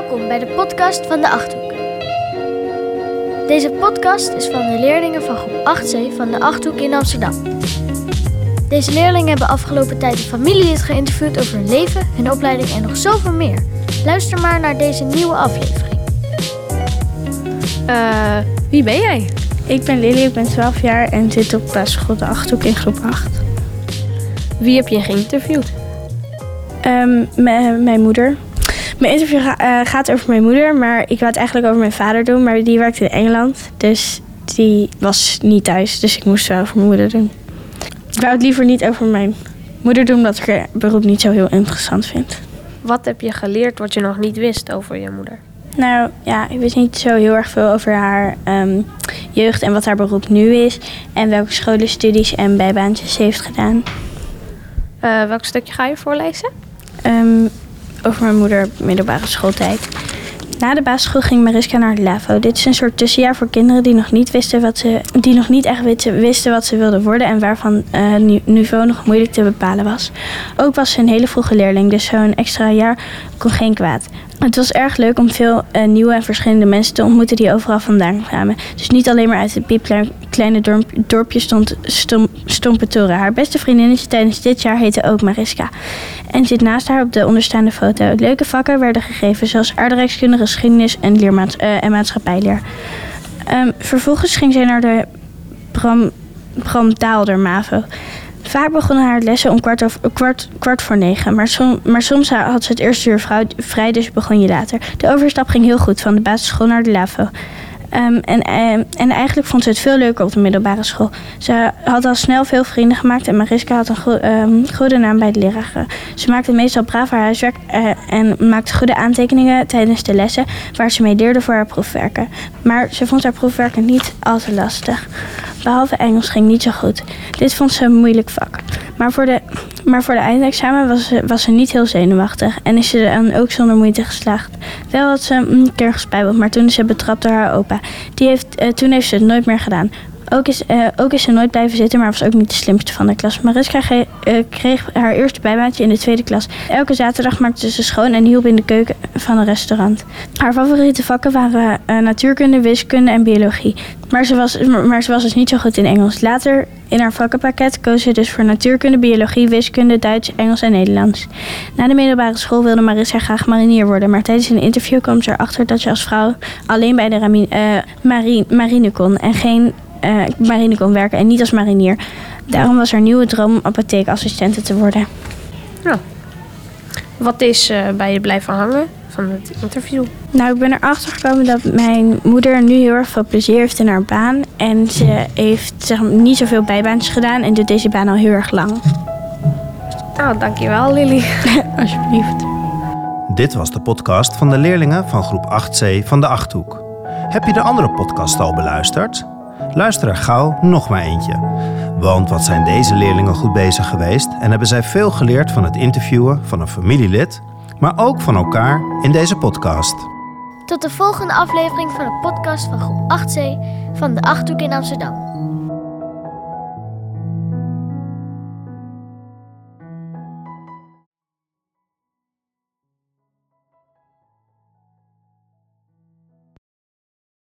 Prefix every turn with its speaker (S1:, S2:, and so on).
S1: Welkom bij de podcast van de Achthoek. Deze podcast is van de leerlingen van groep 8C van de Achthoek in Amsterdam. Deze leerlingen hebben afgelopen tijd een familielid geïnterviewd over hun leven, hun opleiding en nog zoveel meer. Luister maar naar deze nieuwe aflevering.
S2: Eh, wie ben jij?
S3: Ik ben Lily, ik ben 12 jaar en zit op basisschool de Achthoek in groep 8.
S2: Wie heb je geïnterviewd?
S3: Ehm, mijn moeder. Mijn interview ga- eh, gaat over mijn moeder, maar ik wou het eigenlijk over mijn vader doen. Maar die werkt in Engeland, dus die was niet thuis. Dus ik moest wel over mijn moeder doen. Ik wou het liever niet over mijn moeder doen, omdat ik haar beroep niet zo heel interessant vind.
S2: Wat heb je geleerd wat je nog niet wist over je moeder?
S3: Nou ja, ik wist niet zo heel erg veel over haar ehm, jeugd en wat haar beroep nu is. En welke scholen, studies en bijbaantjes ze heeft gedaan.
S2: Eh, welk stukje ga je voorlezen?
S3: Ehm, over mijn moeder middelbare schooltijd. Na de basisschool ging Mariska naar de LAVO. Dit is een soort tussenjaar voor kinderen die nog niet, wisten wat ze, die nog niet echt wisten, wat ze wilden worden en waarvan eh, het niveau nog moeilijk te bepalen was. Ook was ze een hele vroege leerling, dus zo'n extra jaar kon geen kwaad. Het was erg leuk om veel eh, nieuwe en verschillende mensen te ontmoeten die overal vandaan kwamen. Dus niet alleen maar uit het piepkleine dorp, dorpje stond stom, Stompetoren. Haar beste vriendinnetje tijdens dit jaar heette ook Mariska en zit naast haar op de onderstaande foto. Leuke vakken werden gegeven, zoals aardrijkskunde, geschiedenis en, eh, en maatschappijleer. Ehm, vervolgens ging zij naar de Bram, Bram Daalder MAVO. Vaak begonnen haar lessen om kwart, kwart, voor negen, maar, maar soms had ze het eerste uur vrij, dus begon je later. De overstap ging heel goed, van de basisschool naar de LAVO. Ehm, en, ehm, en eigenlijk vond ze het veel leuker op de middelbare school. Ze had al snel veel vrienden gemaakt en Mariska had een ehm, goede naam bij de leraren. Ze maakte meestal braaf haar huiswerk eh, en maakte goede aantekeningen tijdens de lessen waar ze mee leerde voor haar proefwerken. Maar ze vond haar proefwerken niet al te lastig. Behalve Engels ging niet zo goed. Dit vond ze een moeilijk vak. Maar voor de, maar voor de eindexamen was ze, was ze niet heel zenuwachtig en is ze dan ook zonder moeite geslaagd. Wel had ze een keer gespijbeld, maar toen is ze betrapt door haar opa. Die heeft, eh, toen heeft ze het nooit meer gedaan. Ook is, eh, ook is ze nooit blijven zitten, maar was ook niet de slimste van de klas. Mariska eh, kreeg haar eerste bijbaantje in de tweede klas. Elke zaterdag maakte ze schoon en hielp in de keuken van een restaurant. Haar favoriete vakken waren eh, natuurkunde, wiskunde en biologie. Maar ze, was, maar ze was dus niet zo goed in Engels. Later in haar vakkenpakket koos ze dus voor natuurkunde, biologie, wiskunde, Duits, Engels en Nederlands. Na de middelbare school wilde Marissa graag marinier worden, maar tijdens een interview kwam ze erachter dat je als vrouw alleen bij de rami- eh, mari- marine kon en geen eh, marine kon werken en niet als marinier. Daarom was haar nieuwe droom apotheekassistente te worden.
S2: Wat is eh, bij je blijven hangen van het interview?
S3: Nou, ik ben erachter gekomen dat mijn moeder nu heel erg veel plezier heeft in haar baan. En ze heeft zeg, maar, niet zoveel bijbaantjes gedaan en doet deze baan al heel erg lang.
S2: Nou, dankjewel Lily.
S3: Alsjeblieft.
S4: Dit was de podcast van de leerlingen van groep 8C van de Achthoek. Heb je de andere podcast al beluisterd? Luister er gauw nog maar eentje. Want wat zijn deze leerlingen goed bezig geweest en hebben zij veel geleerd van het interviewen van een familielid, maar ook van elkaar in deze podcast.
S1: Tot de volgende aflevering van de podcast van groep 8C van de Achthoek in Amsterdam.